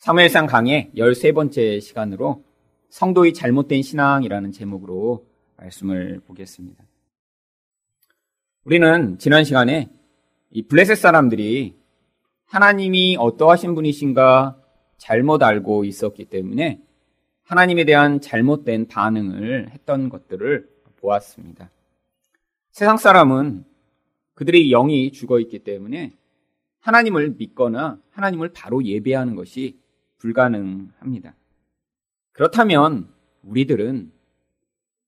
사무엘상 강의 13번째 시간으로 성도의 잘못된 신앙이라는 제목으로 말씀을 보겠습니다. 우리는 지난 시간에 이 블레셋 사람들이 하나님이 어떠하신 분이신가 잘못 알고 있었기 때문에 하나님에 대한 잘못된 반응을 했던 것들을 보았습니다. 세상 사람은 그들의 영이 죽어 있기 때문에 하나님을 믿거나 하나님을 바로 예배하는 것이 불가능합니다. 그렇다면 우리들은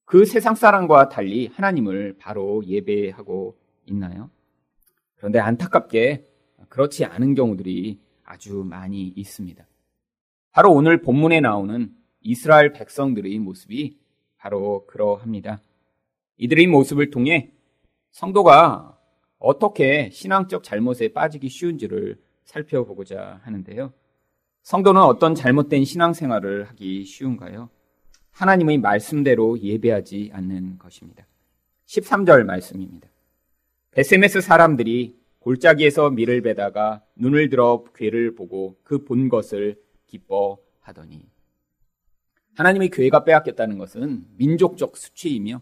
그 세상 사람과 달리 하나님을 바로 예배하고 있나요? 그런데 안타깝게 그렇지 않은 경우들이 아주 많이 있습니다. 바로 오늘 본문에 나오는 이스라엘 백성들의 모습이 바로 그러합니다. 이들의 모습을 통해 성도가 어떻게 신앙적 잘못에 빠지기 쉬운지를 살펴보고자 하는데요. 성도는 어떤 잘못된 신앙생활을 하기 쉬운가요? 하나님의 말씀대로 예배하지 않는 것입니다. 13절 말씀입니다. 베세메스 사람들이 골짜기에서 밀을 베다가 눈을 들어 괴를 보고 그 본 것을 기뻐하더니 하나님의 교회가 빼앗겼다는 것은 민족적 수치이며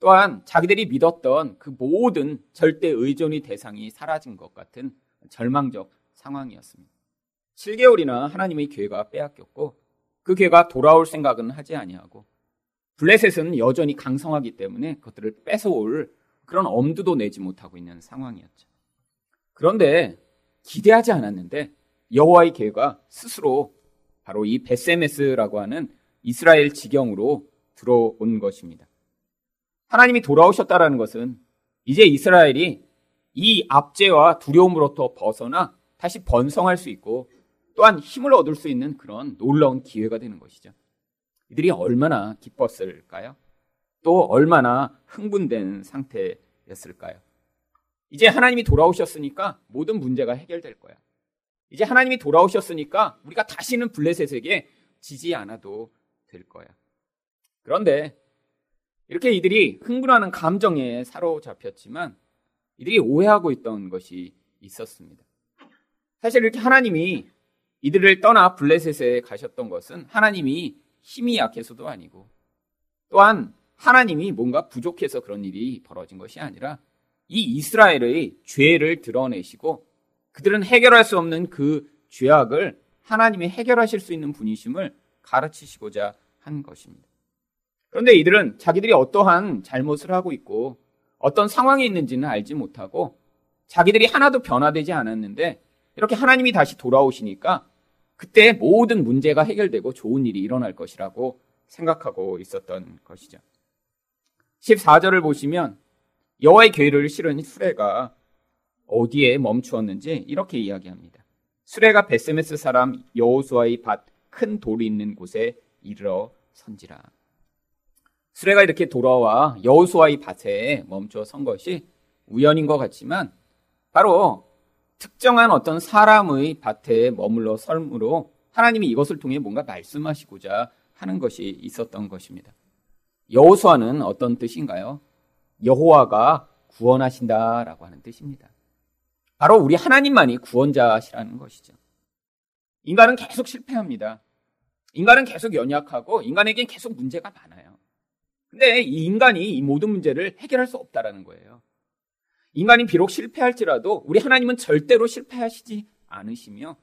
또한 자기들이 믿었던 그 모든 절대 의존의 대상이 사라진 것 같은 절망적 상황이었습니다. 7개월이나 하나님의 교회가 빼앗겼고 그 교회가 돌아올 생각은 하지 아니하고 블레셋은 여전히 강성하기 때문에 그것들을 뺏어올 그런 엄두도 내지 못하고 있는 상황이었죠. 그런데 기대하지 않았는데 여호와의 교회가 스스로 바로 이 베세메스라고 하는 이스라엘 지경으로 들어온 것입니다. 하나님이 돌아오셨다라는 것은 이제 이스라엘이 이 압제와 두려움으로부터 벗어나 다시 번성할 수 있고 또한 힘을 얻을 수 있는 그런 놀라운 기회가 되는 것이죠. 이들이 얼마나 기뻤을까요? 또 얼마나 흥분된 상태였을까요? 이제 하나님이 돌아오셨으니까 모든 문제가 해결될 거야. 이제 하나님이 돌아오셨으니까 우리가 다시는 블레셋에게 지지 않아도 될 거야. 그런데 이렇게 이들이 흥분하는 감정에 사로잡혔지만 이들이 오해하고 있던 것이 있었습니다. 사실 이렇게 하나님이 이들을 떠나 블레셋에 가셨던 것은 하나님이 힘이 약해서도 아니고 또한 하나님이 뭔가 부족해서 그런 일이 벌어진 것이 아니라 이 이스라엘의 죄를 드러내시고 그들은 해결할 수 없는 그 죄악을 하나님이 해결하실 수 있는 분이심을 가르치시고자 한 것입니다. 그런데 이들은 자기들이 어떠한 잘못을 하고 있고 어떤 상황에 있는지는 알지 못하고 자기들이 하나도 변화되지 않았는데 이렇게 하나님이 다시 돌아오시니까 그때 모든 문제가 해결되고 좋은 일이 일어날 것이라고 생각하고 있었던 것이죠. 14절을 보시면 여호와의 교회를 실은 수레가 어디에 멈추었는지 이렇게 이야기합니다. 수레가 베세메스 사람 여호수아의 밭 큰 돌이 있는 곳에 이르러 선지라. 수레가 이렇게 돌아와 여호수아의 밭에 멈춰 선 것이 우연인 것 같지만 바로 특정한 어떤 사람의 밭에 머물러 설므로 하나님이 이것을 통해 뭔가 말씀하시고자 하는 것이 있었던 것입니다. 여호수아는 어떤 뜻인가요? 여호와가 구원하신다라고 하는 뜻입니다. 바로 우리 하나님만이 구원자시라는 것이죠. 인간은 계속 실패합니다. 인간은 계속 연약하고 인간에겐 계속 문제가 많아요. 근데 이 인간이 이 모든 문제를 해결할 수 없다라는 거예요. 인간이 비록 실패할지라도 우리 하나님은 절대로 실패하시지 않으시며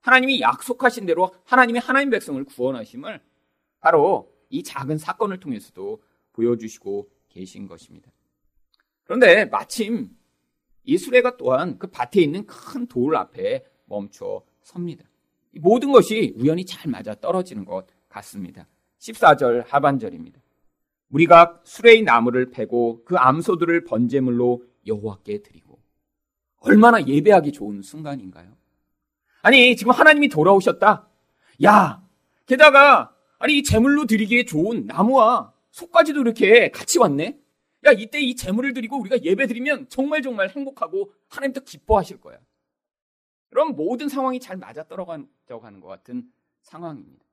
하나님이 약속하신 대로 하나님의 하나님 백성을 구원하심을 바로 이 작은 사건을 통해서도 보여주시고 계신 것입니다. 그런데 마침 이 수레가 또한 그 밭에 있는 큰 돌 앞에 멈춰 섭니다. 모든 것이 우연히 잘 맞아 떨어지는 것 같습니다. 14절 하반절입니다. 우리가 수레의 나무를 패고 그 암소들을 번제물로 여호와께 드리고 얼마나 예배하기 좋은 순간인가요? 아니 지금 하나님이 돌아오셨다. 야 게다가 아니 이 제물로 드리기에 좋은 나무와 속까지도 이렇게 같이 왔네. 야 이때 이 제물을 드리고 우리가 예배 드리면 정말 정말 행복하고 하나님도 기뻐하실 거야. 그럼 모든 상황이 잘 맞아 떨어가는 것 같은 상황입니다.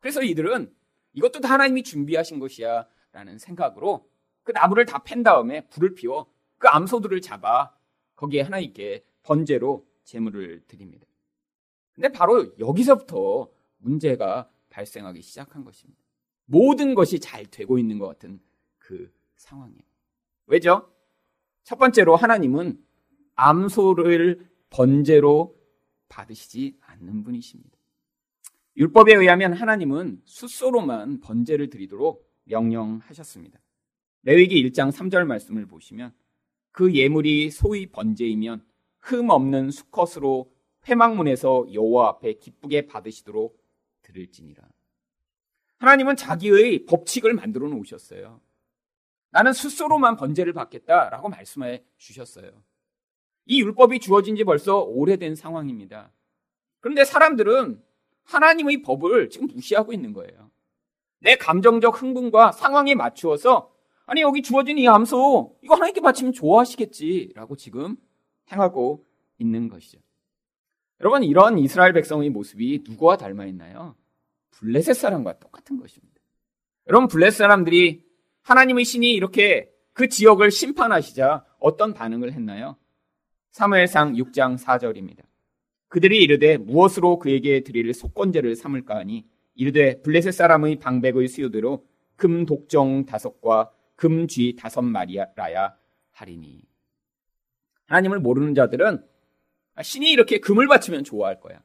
그래서 이들은 이것도 다 하나님이 준비하신 것이야 라는 생각으로 그 나무를 다 팬 다음에 불을 피워 그 암소들을 잡아 거기에 하나님께 번제로 제물을 드립니다. 근데 바로 여기서부터 문제가 발생하기 시작한 것입니다. 모든 것이 잘 되고 있는 것 같은 그 상황이에요. 왜죠? 첫 번째로 하나님은 암소를 번제로 받으시지 않는 분이십니다. 율법에 의하면 하나님은 숫소로만 번제를 드리도록 명령하셨습니다. 레위기 1장 3절 말씀을 보시면 그 예물이 소위 번제이면 흠 없는 수컷으로 회막문에서 여호와 앞에 기쁘게 받으시도록 드릴지니라. 하나님은 자기의 법칙을 만들어 놓으셨어요. 나는 스스로만 번제를 받겠다라고 말씀해 주셨어요. 이 율법이 주어진 지 벌써 오래된 상황입니다. 그런데 사람들은 하나님의 법을 지금 무시하고 있는 거예요. 내 감정적 흥분과 상황에 맞추어서 아니 여기 주어진 이 암소 이거 하나님께 바치면 좋아하시겠지라고 지금 행하고 있는 것이죠. 여러분 이런 이스라엘 백성의 모습이 누구와 닮아 있나요? 블레셋 사람과 똑같은 것입니다. 여러분 블레셋 사람들이 하나님의 신이 이렇게 그 지역을 심판하시자 어떤 반응을 했나요? 사무엘상 6장 4절입니다. 그들이 이르되 무엇으로 그에게 드릴 속건제를 삼을까 하니 이르되 블레셋 사람의 방백의 수요대로 금 독정 다섯과 금쥐 다섯 마리라야 하리니. 하나님을 모르는 자들은 신이 이렇게 금을 바치면 좋아할 거야.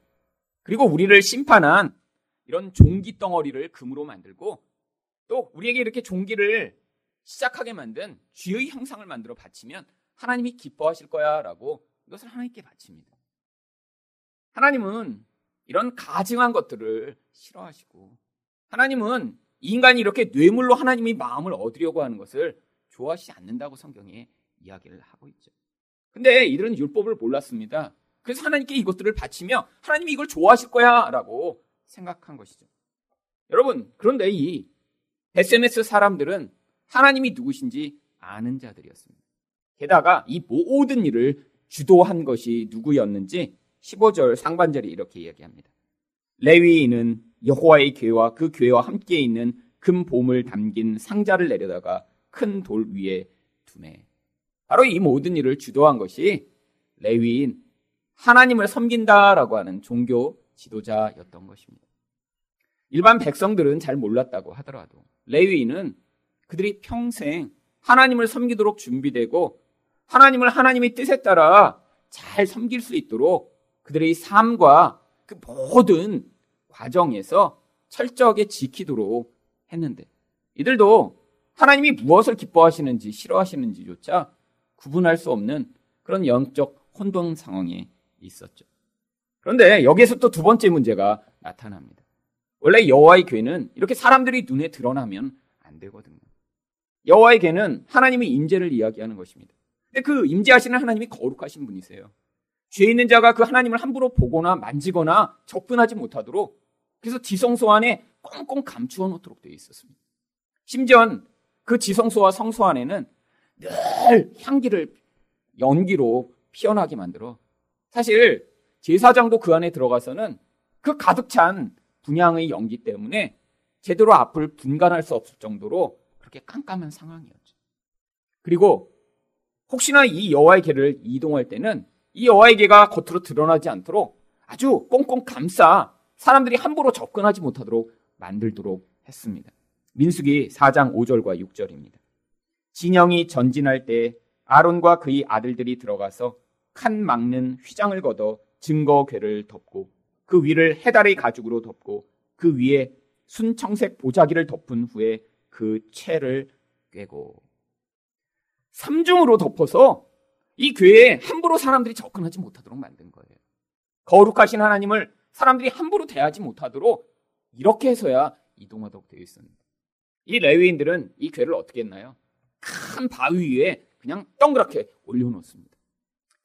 그리고 우리를 심판한 이런 종기 덩어리를 금으로 만들고 또 우리에게 이렇게 종기를 시작하게 만든 쥐의 형상을 만들어 바치면 하나님이 기뻐하실 거야 라고 이것을 하나님께 바칩니다. 하나님은 이런 가증한 것들을 싫어하시고 하나님은 인간이 이렇게 뇌물로 하나님의 마음을 얻으려고 하는 것을 좋아하시지 않는다고 성경에 이야기를 하고 있죠. 근데 이들은 율법을 몰랐습니다. 그래서 하나님께 이것들을 바치며 하나님이 이걸 좋아하실 거야 라고 생각한 것이죠. 여러분, 그런데 이 SNS 사람들은 하나님이 누구신지 아는 자들이었습니다. 게다가 이 모든 일을 주도한 것이 누구였는지 15절 상반절이 이렇게 이야기합니다. 레위인은 여호와의 교회와 그 교회와 함께 있는 금 봄을 담긴 상자를 내려다가 큰 돌 위에 두매. 바로 이 모든 일을 주도한 것이 레위인 하나님을 섬긴다라고 하는 종교 지도자였던 것입니다. 일반 백성들은 잘 몰랐다고 하더라도 레위인은 그들이 평생 하나님을 섬기도록 준비되고 하나님을 하나님의 뜻에 따라 잘 섬길 수 있도록 그들의 삶과 그 모든 과정에서 철저하게 지키도록 했는데 이들도 하나님이 무엇을 기뻐하시는지 싫어하시는지조차 구분할 수 없는 그런 영적 혼돈 상황에 있었죠. 그런데 여기에서 또 두 번째 문제가 나타납니다. 원래 여호와의 괴는 이렇게 사람들이 눈에 드러나면 안 되거든요. 여호와의 괴는 하나님의 임재를 이야기하는 것입니다. 근데 그 임재하시는 하나님이 거룩하신 분이세요. 죄 있는 자가 그 하나님을 함부로 보거나 만지거나 접근하지 못하도록 그래서 지성소 안에 꽁꽁 감추어 놓도록 되어 있었습니다. 심지어 그 지성소와 성소 안에는 늘 향기를 연기로 피어나게 만들어 사실 제사장도 그 안에 들어가서는 그 가득 찬 분양의 연기 때문에 제대로 앞을 분간할 수 없을 정도로 그렇게 깜깜한 상황이었죠. 그리고 혹시나 이 여호와의 개를 이동할 때는 이 여호와의 개가 겉으로 드러나지 않도록 아주 꽁꽁 감싸 사람들이 함부로 접근하지 못하도록 만들도록 했습니다. 민수기 4장 5절과 6절입니다. 진영이 전진할 때 아론과 그의 아들들이 들어가서 칸 막는 휘장을 걷어 증거궤를 덮고 그 위를 해달의 가죽으로 덮고 그 위에 순청색 보자기를 덮은 후에 그 채를 꿰고 삼중으로 덮어서 이 궤에 함부로 사람들이 접근하지 못하도록 만든 거예요. 거룩하신 하나님을 사람들이 함부로 대하지 못하도록 이렇게 해서야 이동하도록 되어 있습니다. 이 레위인들은 이 궤를 어떻게 했나요? 큰 바위 위에 그냥 동그랗게 올려놓습니다.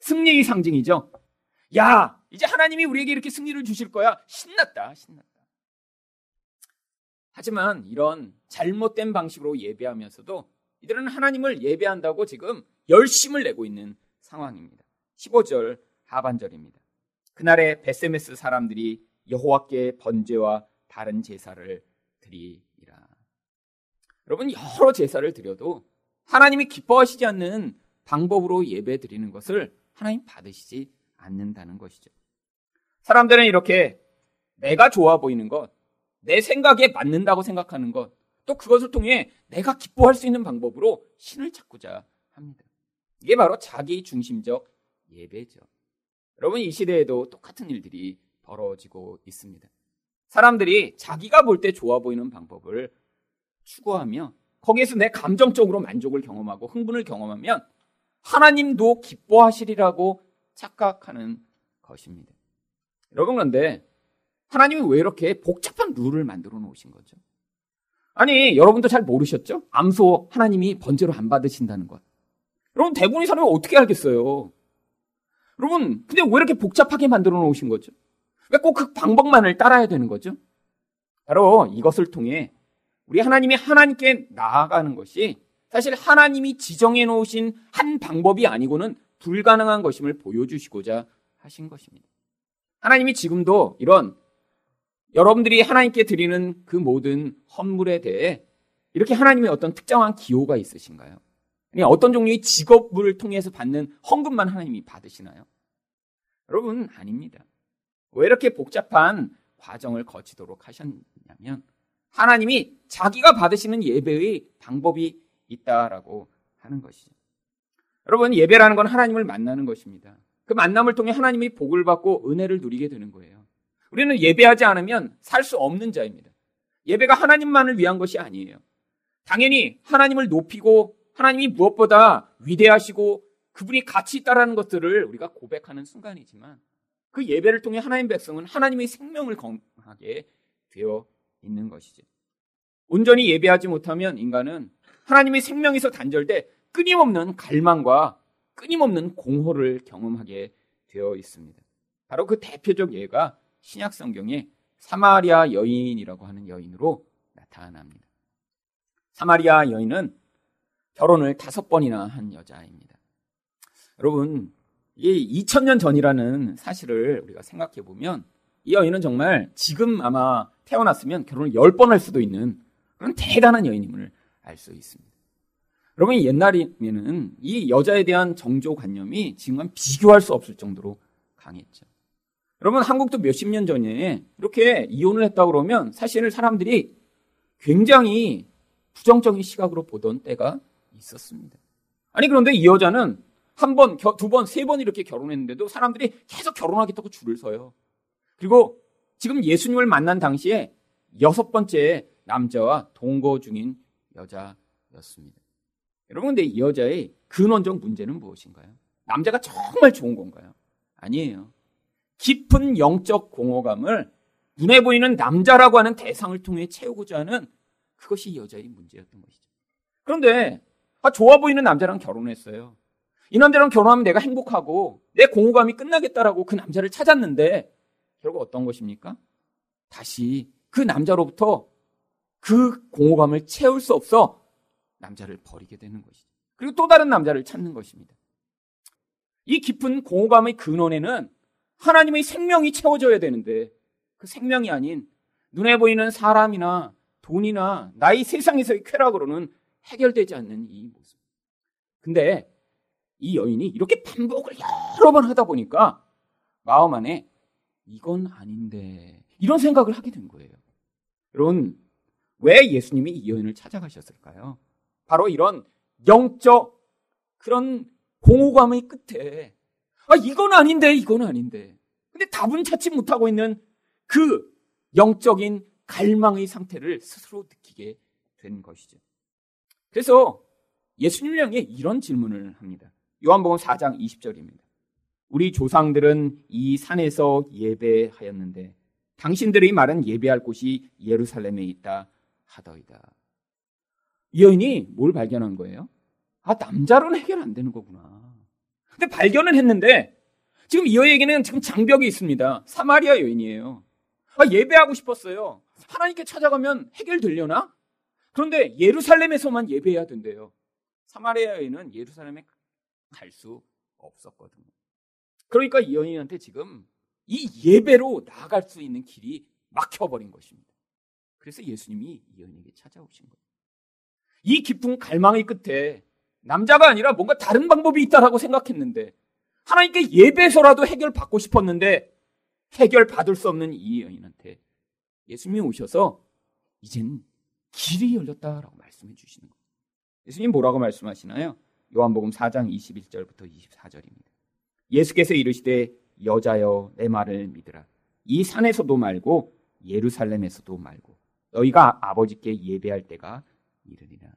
승리의 상징이죠. 야, 이제 하나님이 우리에게 이렇게 승리를 주실 거야. 신났다, 신났다. 하지만 이런 잘못된 방식으로 예배하면서도 이들은 하나님을 예배한다고 지금 열심을 내고 있는 상황입니다. 15절 하반절입니다. 그날에 베세메스 사람들이 여호와께 번제와 다른 제사를 드리리라. 여러분 여러 제사를 드려도 하나님이 기뻐하시지 않는 방법으로 예배 드리는 것을 하나님 받으시지 않는다는 것이죠. 사람들은 이렇게 내가 좋아 보이는 것, 내 생각에 맞는다고 생각하는 것, 또 그것을 통해 내가 기뻐할 수 있는 방법으로 신을 찾고자 합니다. 이게 바로 자기 중심적 예배죠. 여러분 이 시대에도 똑같은 일들이 벌어지고 있습니다. 사람들이 자기가 볼 때 좋아 보이는 방법을 추구하며 거기에서 내 감정적으로 만족을 경험하고 흥분을 경험하면 하나님도 기뻐하시리라고 착각하는 것입니다. 여러분 그런데 하나님이 왜 이렇게 복잡한 룰을 만들어 놓으신 거죠? 아니 여러분도 잘 모르셨죠? 암소 하나님이 번제로 안 받으신다는 것. 여러분 대부분의 사람이 어떻게 알겠어요? 여러분 근데 왜 이렇게 복잡하게 만들어 놓으신 거죠? 왜 꼭 그 방법만을 따라야 되는 거죠? 바로 이것을 통해 우리 하나님이 하나님께 나아가는 것이 사실 하나님이 지정해 놓으신 한 방법이 아니고는 불가능한 것임을 보여주시고자 하신 것입니다. 하나님이 지금도 이런 여러분들이 하나님께 드리는 그 모든 헌물에 대해 이렇게 하나님의 어떤 특정한 기호가 있으신가요? 아니, 어떤 종류의 직업을 통해서 받는 헌금만 하나님이 받으시나요? 여러분, 아닙니다. 왜 이렇게 복잡한 과정을 거치도록 하셨냐면, 하나님이 자기가 받으시는 예배의 방법이 있다라고 하는 것이죠. 여러분, 예배라는 건 하나님을 만나는 것입니다. 그 만남을 통해 하나님이 복을 받고 은혜를 누리게 되는 거예요. 우리는 예배하지 않으면 살 수 없는 자입니다. 예배가 하나님만을 위한 것이 아니에요. 당연히 하나님을 높이고 하나님이 무엇보다 위대하시고 그분이 가치 있다라는 것들을 우리가 고백하는 순간이지만 그 예배를 통해 하나님 백성은 하나님의 생명을 건하게 되어 있는 것이죠. 온전히 예배하지 못하면 인간은 하나님의 생명에서 단절돼 끊임없는 갈망과 끊임없는 공허를 경험하게 되어 있습니다. 바로 그 대표적 예가 신약 성경에 사마리아 여인이라고 하는 여인으로 나타납니다. 사마리아 여인은 결혼을 다섯 번이나 한 여자입니다. 여러분, 이게 2000년 전이라는 사실을 우리가 생각해 보면 이 여인은 정말 지금 아마 태어났으면 결혼을 10번 할 수도 있는 그런 대단한 여인임을 알 수 있습니다. 여러분, 옛날이면은 이 여자에 대한 정조관념이 지금은 비교할 수 없을 정도로 강했죠. 여러분, 한국도 몇십 년 전에 이렇게 이혼을 했다 그러면 사실 사람들이 굉장히 부정적인 시각으로 보던 때가 있었습니다. 아니, 그런데 이 여자는 한 번, 두 번, 세 번 이렇게 결혼했는데도 사람들이 계속 결혼하겠다고 줄을 서요. 그리고 지금 예수님을 만난 당시에 여섯 번째 남자와 동거 중인 여자였습니다. 여러분, 근데 이 여자의 근원적 문제는 무엇인가요? 남자가 정말 좋은 건가요? 아니에요. 깊은 영적 공허감을 눈에 보이는 남자라고 하는 대상을 통해 채우고자 하는 그것이 여자의 문제였던 것이죠. 그런데 아, 좋아 보이는 남자랑 결혼했어요. 이 남자랑 결혼하면 내가 행복하고 내 공허감이 끝나겠다라고 그 남자를 찾았는데 결국 어떤 것입니까? 다시 그 남자로부터 그 공허감을 채울 수 없어 남자를 버리게 되는 것이죠. 그리고 또 다른 남자를 찾는 것입니다. 이 깊은 공허감의 근원에는 하나님의 생명이 채워져야 되는데 그 생명이 아닌 눈에 보이는 사람이나 돈이나 나의 세상에서의 쾌락으로는 해결되지 않는 이 모습. 근데 이 여인이 이렇게 반복을 여러 번 하다 보니까 마음 안에 이건 아닌데 이런 생각을 하게 된 거예요. 여러분 왜 예수님이 이 여인을 찾아가셨을까요? 바로 이런 영적 그런 공허감의 끝에 아, 이건 아닌데, 이건 아닌데. 근데 답은 찾지 못하고 있는 그 영적인 갈망의 상태를 스스로 느끼게 된 것이죠. 그래서 예수님을 향해 이런 질문을 합니다. 요한복음 4장 20절입니다. 우리 조상들은 이 산에서 예배하였는데 당신들의 말은 예배할 곳이 예루살렘에 있다 하더이다. 이 여인이 뭘 발견한 거예요? 아, 남자로는 해결 안 되는 거구나. 근데 발견은 했는데 지금 이 여인에게는 지금 장벽이 있습니다. 사마리아 여인이에요. 아, 예배하고 싶었어요. 하나님께 찾아가면 해결되려나? 그런데 예루살렘에서만 예배해야 된대요. 사마리아 여인은 예루살렘에 갈 수 없었거든요. 그러니까 이 여인한테 지금 이 예배로 나아갈 수 있는 길이 막혀버린 것입니다. 그래서 예수님이 이 여인에게 찾아오신 거예요. 이 깊은 갈망의 끝에 남자가 아니라 뭔가 다른 방법이 있다라고 생각했는데 하나님께 예배서라도 해결받고 싶었는데 해결받을 수 없는 이 여인한테 예수님이 오셔서 이젠 길이 열렸다라고 말씀해 주시는 거예요. 예수님 뭐라고 말씀하시나요? 요한복음 4장 21절부터 24절입니다. 예수께서 이르시되 여자여 내 말을 믿으라. 이 산에서도 말고 예루살렘에서도 말고 너희가 아버지께 예배할 때가 이르리라.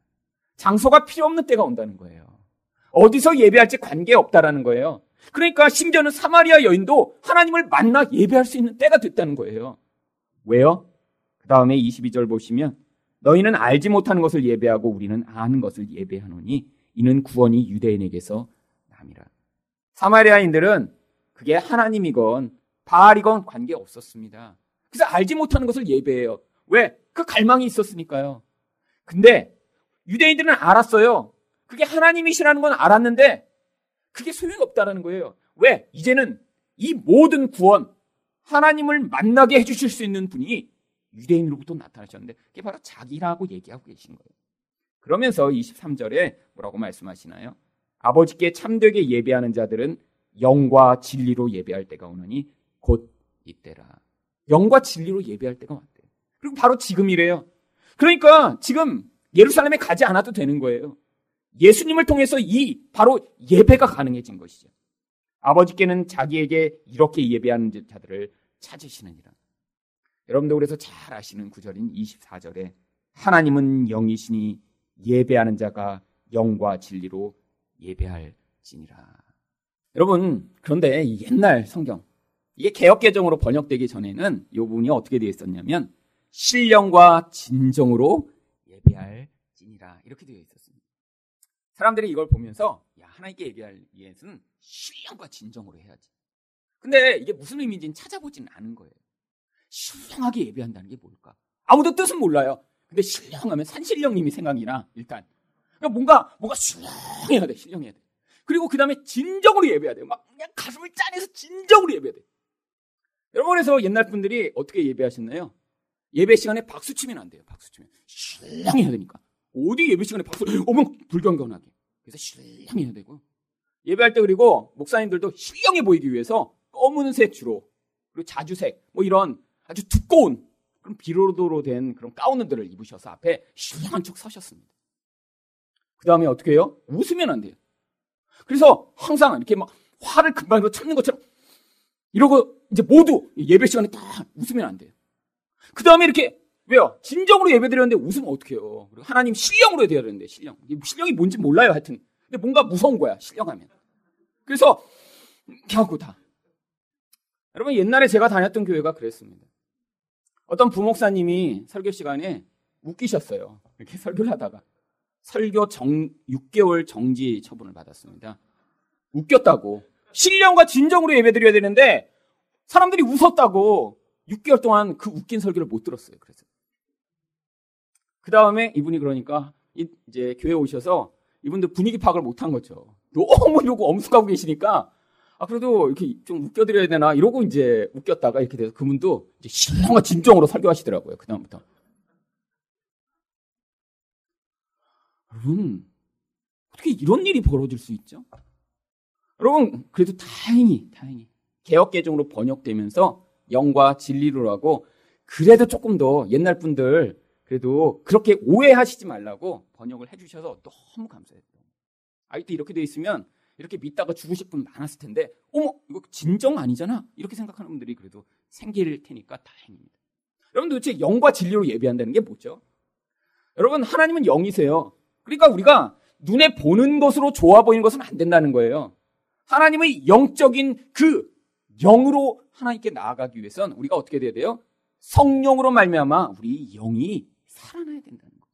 장소가 필요 없는 때가 온다는 거예요. 어디서 예배할지 관계없다라는 거예요. 그러니까 심지어는 사마리아 여인도 하나님을 만나 예배할 수 있는 때가 됐다는 거예요. 왜요? 그 다음에 22절 보시면 너희는 알지 못하는 것을 예배하고 우리는 아는 것을 예배하노니 이는 구원이 유대인에게서 남이라. 사마리아인들은 그게 하나님이건 바알이건 관계 없었습니다. 그래서 알지 못하는 것을 예배해요. 왜? 그 갈망이 있었으니까요. 근데 유대인들은 알았어요. 그게 하나님이시라는 건 알았는데 그게 소용이 없다라는 거예요. 왜? 이제는 이 모든 구원 하나님을 만나게 해주실 수 있는 분이 유대인으로부터 나타나셨는데 그게 바로 자기라고 얘기하고 계신 거예요. 그러면서 23절에 뭐라고 말씀하시나요? 아버지께 참되게 예배하는 자들은 영과 진리로 예배할 때가 오느니 곧 이때라. 영과 진리로 예배할 때가 왔대요. 그리고 바로 지금이래요. 그러니까 지금 예루살렘에 가지 않아도 되는 거예요. 예수님을 통해서 이 바로 예배가 가능해진 것이죠. 아버지께는 자기에게 이렇게 예배하는 자들을 찾으시느니라. 여러분도 그래서 잘 아시는 구절인 24절에 하나님은 영이시니 예배하는 자가 영과 진리로 예배할지니라. 여러분, 그런데 옛날 성경, 이게 개혁 개정으로 번역되기 전에는 이 부분이 어떻게 되어 있었냐면, 신령과 진정으로 예배할지니라. 이렇게 되어 있었습니다. 사람들이 이걸 보면서, 야, 하나님께 예배할 위해서는 신령과 진정으로 해야지. 근데 이게 무슨 의미인지는 찾아보지는 않은 거예요. 신령하게 예배한다는 게 뭘까? 아무도 뜻은 몰라요. 근데 신령하면 산신령님이 생각이나, 일단. 그러니까 뭔가, 뭔가 신령해야 돼, 신령해야 돼. 그리고 그 다음에 진정으로 예배해야 돼요. 막 그냥 가슴을 짜내서 진정으로 예배해야 돼. 여러분, 그래서 옛날 분들이 어떻게 예배하셨나요? 예배 시간에 박수 치면 안 돼요. 박수 치면. 신랑해야 되니까. 어디 예배 시간에 박수, 어머, 불경건하게. 그래서 신랑해야 되고. 예배할 때 그리고 목사님들도 신령해 보이기 위해서 검은색 주로, 그리고 자주색, 뭐 이런 아주 두꺼운 그런 비로도로 된 그런 가운들을 입으셔서 앞에 신령한 척 서셨습니다. 그 다음에 어떻게 해요? 웃으면 안 돼요. 그래서 항상 이렇게 막 화를 금방 참는 것처럼 이러고 이제 모두 예배 시간에 다 웃으면 안 돼요. 그 다음에 이렇게 왜요? 진정으로 예배 드렸는데 웃으면 어떡해요. 하나님 신령으로 돼야 되는데 신령. 신령이 뭔지 몰라요 하여튼. 근데 뭔가 무서운 거야 신령하면. 그래서 이렇게 하고 다. 여러분 옛날에 제가 다녔던 교회가 그랬습니다. 어떤 부목사님이 설교 시간에 웃기셨어요. 이렇게 설교를 하다가 설교 정 6개월 정지 처분을 받았습니다. 웃겼다고. 신령과 진정으로 예배드려야 되는데 사람들이 웃었다고 6개월 동안 그 웃긴 설교를 못 들었어요. 그래서 그 다음에 이분이 그러니까 이제 교회 오셔서 이분들 분위기 파악을 못 한 거죠. 너무 이러고 엄숙하고 계시니까 아 그래도 이렇게 좀 웃겨드려야 되나 이러고 이제 웃겼다가 이렇게 돼서 그분도 이제 신령과 진정으로 설교하시더라고요. 그 다음부터. 여러분 어떻게 이런 일이 벌어질 수 있죠? 여러분 그래도 다행히 다행히 개혁 개정으로 번역되면서 영과 진리로 하고 그래도 조금 더 옛날 분들 그래도 그렇게 오해하시지 말라고 번역을 해주셔서 너무 감사해요. 아직도 이렇게 돼 있으면 이렇게 믿다가 죽으실 분 많았을 텐데 어머 이거 진정 아니잖아 이렇게 생각하는 분들이 그래도 생길 테니까 다행입니다. 여러분 도대체 영과 진리로 예배한다는 게 뭐죠? 여러분 하나님은 영이세요. 그러니까 우리가 눈에 보는 것으로 좋아 보이는 것은 안 된다는 거예요. 하나님의 영적인 그 영으로 하나님께 나아가기 위해서는 우리가 어떻게 돼야 돼요? 성령으로 말미암아 우리 영이 살아나야 된다는 거예요.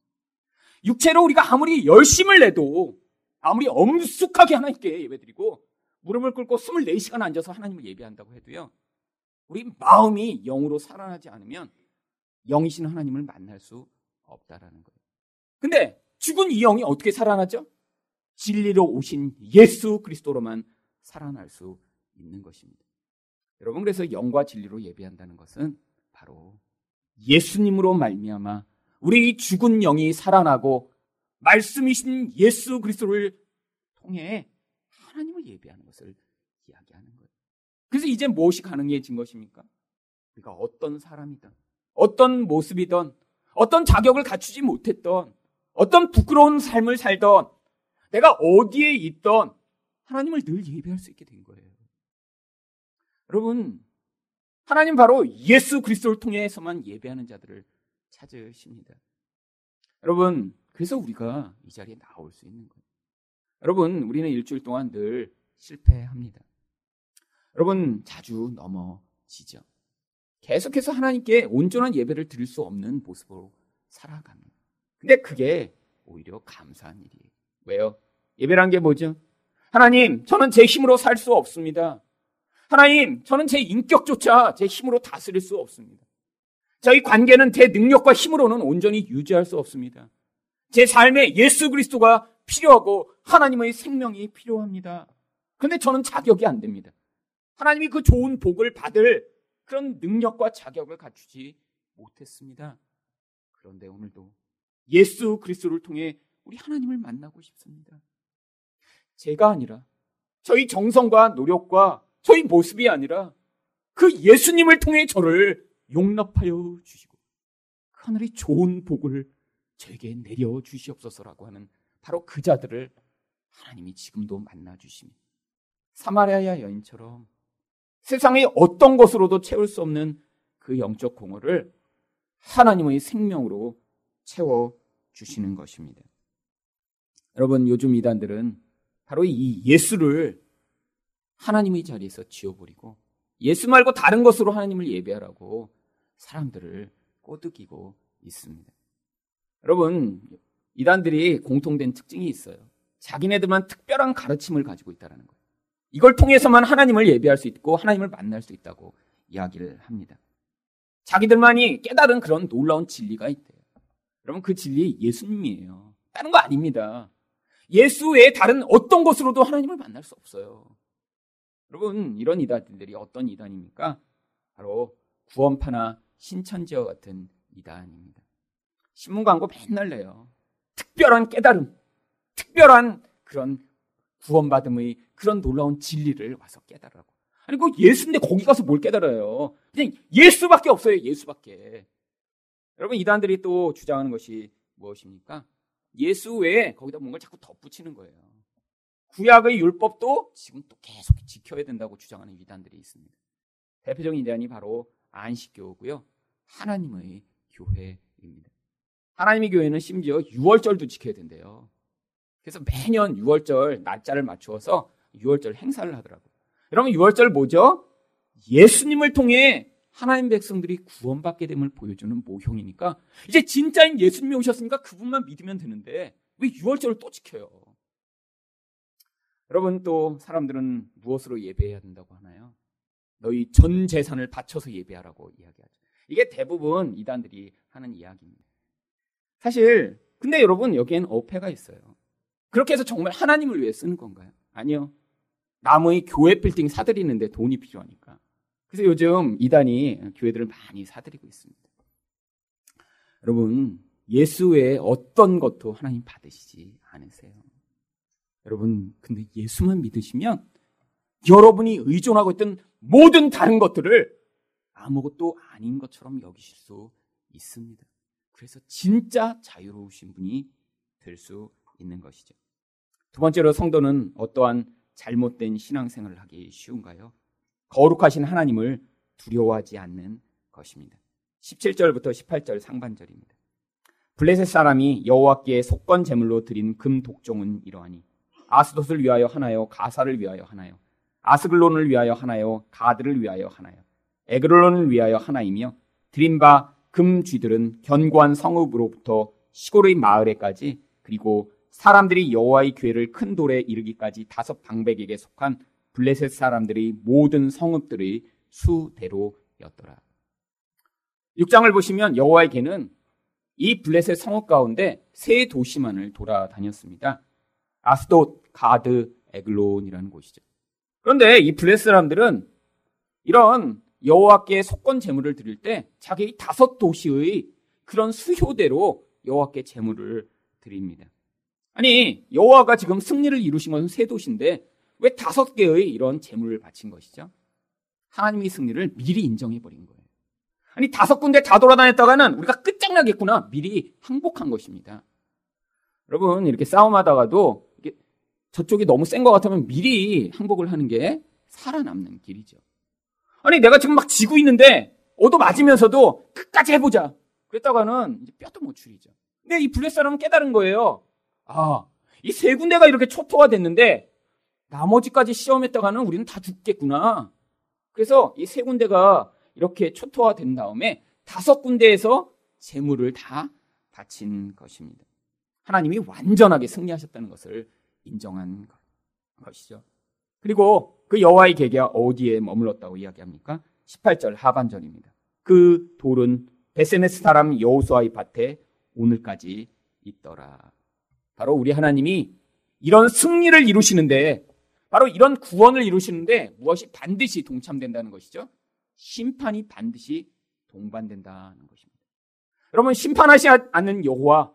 육체로 우리가 아무리 열심을 내도 아무리 엄숙하게 하나님께 예배드리고 무릎을 꿇고 24시간 앉아서 하나님을 예배한다고 해도요. 우리 마음이 영으로 살아나지 않으면 영이신 하나님을 만날 수 없다라는 거예요. 근데 죽은 이 영이 어떻게 살아나죠? 진리로 오신 예수 그리스도로만 살아날 수 있는 것입니다. 여러분 그래서 영과 진리로 예배한다는 것은 바로 예수님으로 말미암아 우리 죽은 영이 살아나고 말씀이신 예수 그리스도를 통해 하나님을 예배하는 것을 이야기하는 거예요. 그래서 이제 무엇이 가능해진 것입니까? 우리가 어떤 사람이든, 어떤 모습이든, 어떤 자격을 갖추지 못했던, 어떤 부끄러운 삶을 살던, 내가 어디에 있던 하나님을 늘 예배할 수 있게 된 거예요. 여러분, 하나님 바로 예수 그리스도를 통해서만 예배하는 자들을 찾으십니다. 여러분, 그래서 우리가 이 자리에 나올 수 있는 거예요. 여러분, 우리는 일주일 동안 늘 실패합니다. 여러분, 자주 넘어지죠. 계속해서 하나님께 온전한 예배를 드릴 수 없는 모습으로 살아갑니다. 근데 그게 오히려 감사한 일이에요. 왜요? 예배란 게 뭐죠? 하나님, 저는 제 힘으로 살 수 없습니다. 하나님, 저는 제 인격조차 제 힘으로 다스릴 수 없습니다. 저희 관계는 제 능력과 힘으로는 온전히 유지할 수 없습니다. 제 삶에 예수 그리스도가 필요하고 하나님의 생명이 필요합니다. 그런데 저는 자격이 안 됩니다. 하나님이 그 좋은 복을 받을 그런 능력과 자격을 갖추지 못했습니다. 그런데 오늘도 예수 그리스도를 통해 우리 하나님을 만나고 싶습니다. 제가 아니라 저희 정성과 노력과 저희 모습이 아니라 그 예수님을 통해 저를 용납하여 주시고 그 하늘의 좋은 복을 저에게 내려 주시옵소서라고 하는 바로 그 자들을 하나님이 지금도 만나 주십니다. 사마리아 여인처럼 세상의 어떤 것으로도 채울 수 없는 그 영적 공허를 하나님의 생명으로 채워 주시는 것입니다. 여러분 요즘 이단들은 바로 이 예수를 하나님의 자리에서 지워버리고 예수 말고 다른 것으로 하나님을 예배하라고 사람들을 꼬드기고 있습니다. 여러분, 이단들이 공통된 특징이 있어요. 자기네들만 특별한 가르침을 가지고 있다는 거예요. 이걸 통해서만 하나님을 예배할 수 있고 하나님을 만날 수 있다고 이야기를 합니다. 자기들만이 깨달은 그런 놀라운 진리가 있대요. 여러분, 그 진리 예수님이에요. 다른 거 아닙니다. 예수 외에 다른 어떤 것으로도 하나님을 만날 수 없어요. 여러분, 이런 이단들이 어떤 이단입니까? 바로 구원파나 신천지와 같은 이단입니다. 신문 광고 맨날 내요. 특별한 깨달음, 특별한 그런 구원받음의 그런 놀라운 진리를 와서 깨달으라고. 아니, 그 예수인데 거기 가서 뭘 깨달아요? 그냥 예수밖에 없어요, 예수밖에. 여러분, 이단들이 또 주장하는 것이 무엇입니까? 예수 외에 거기다 뭔가를 자꾸 덧붙이는 거예요. 구약의 율법도 지금 또 계속 지켜야 된다고 주장하는 이단들이 있습니다. 대표적인 이단이 바로 안식교고요. 하나님의 교회입니다. 하나님의 교회는 심지어 6월절도 지켜야 된대요. 그래서 매년 6월절 날짜를 맞추어서 6월절 행사를 하더라고요. 여러분 6월절 뭐죠? 예수님을 통해 하나님 백성들이 구원받게 됨을 보여주는 모형이니까 이제 진짜인 예수님이 오셨으니까 그분만 믿으면 되는데 왜 6월절을 또 지켜요? 여러분 또 사람들은 무엇으로 예배해야 된다고 하나요? 너희 전 재산을 바쳐서 예배하라고 이야기하죠. 이게 대부분 이단들이 하는 이야기입니다. 사실 근데 여러분 여기엔 어폐가 있어요. 그렇게 해서 정말 하나님을 위해 쓰는 건가요? 아니요. 남의 교회 빌딩 사들이는데 돈이 필요하니까. 그래서 요즘 이단이 교회들을 많이 사들이고 있습니다. 여러분, 예수 외에 어떤 것도 하나님 받으시지 않으세요. 여러분, 근데 예수만 믿으시면 여러분이 의존하고 있던 모든 다른 것들을 아무것도 아닌 것처럼 여기실 수 있습니다. 그래서 진짜 자유로우신 분이 될 수 있는 것이죠. 두 번째로 성도는 어떠한 잘못된 신앙생활을 하기 쉬운가요? 거룩하신 하나님을 두려워하지 않는 것입니다. 17절부터 18절 상반절입니다. 블레셋 사람이 여호와께 속건 제물로 드린 금 독종은 이러하니 아스돗을 위하여 하나요 가사를 위하여 하나요 아스글론을 위하여 하나요 가드를 위하여 하나요 에그롤론을 위하여 하나이며 드린 바 금쥐들은 견고한 성읍으로부터 시골의 마을에까지 그리고 사람들이 여호와의 교회를 큰 돌에 이르기까지 다섯 방백에게 속한 블레셋 사람들의 모든 성읍들의 수대로였더라. 6장을 보시면 여호와의 개는 이 블레셋 성읍 가운데 세 도시만을 돌아다녔습니다. 아스돗, 가드, 에글론이라는 곳이죠. 그런데 이 블레셋 사람들은 이런 여호와께 속건 제물을 드릴 때 자기 다섯 도시의 그런 수효대로 여호와께 제물을 드립니다. 아니 여호와가 지금 승리를 이루신 것은 세 도시인데 왜 다섯 개의 이런 제물을 바친 것이죠? 하나님의 승리를 미리 인정해 버린 거예요. 아니, 다섯 군데 다 돌아다녔다가는 우리가 끝장나겠구나. 미리 항복한 것입니다. 여러분, 이렇게 싸움하다가도 저쪽이 너무 센 것 같으면 미리 항복을 하는 게 살아남는 길이죠. 아니, 내가 지금 막 지고 있는데 얻어 맞으면서도 끝까지 해보자. 그랬다가는 뼈도 못 추리죠. 근데 이 블레 사람은 깨달은 거예요. 아, 이 세 군데가 이렇게 초토화 됐는데 나머지까지 시험했다가는 우리는 다 죽겠구나. 그래서 이 세 군데가 이렇게 초토화 된 다음에 다섯 군데에서 재물을 다 바친 것입니다. 하나님이 완전하게 승리하셨다는 것을 인정한 것이죠. 그리고 그 여호와의 계계가 어디에 머물렀다고 이야기합니까? 18절 하반절입니다. 그 돌은 베세메스 사람 여호수아의 밭에 오늘까지 있더라. 바로 우리 하나님이 이런 승리를 이루시는데 바로 이런 구원을 이루시는데 무엇이 반드시 동참된다는 것이죠. 심판이 반드시 동반된다는 것입니다. 여러분 심판하지 않는 여호와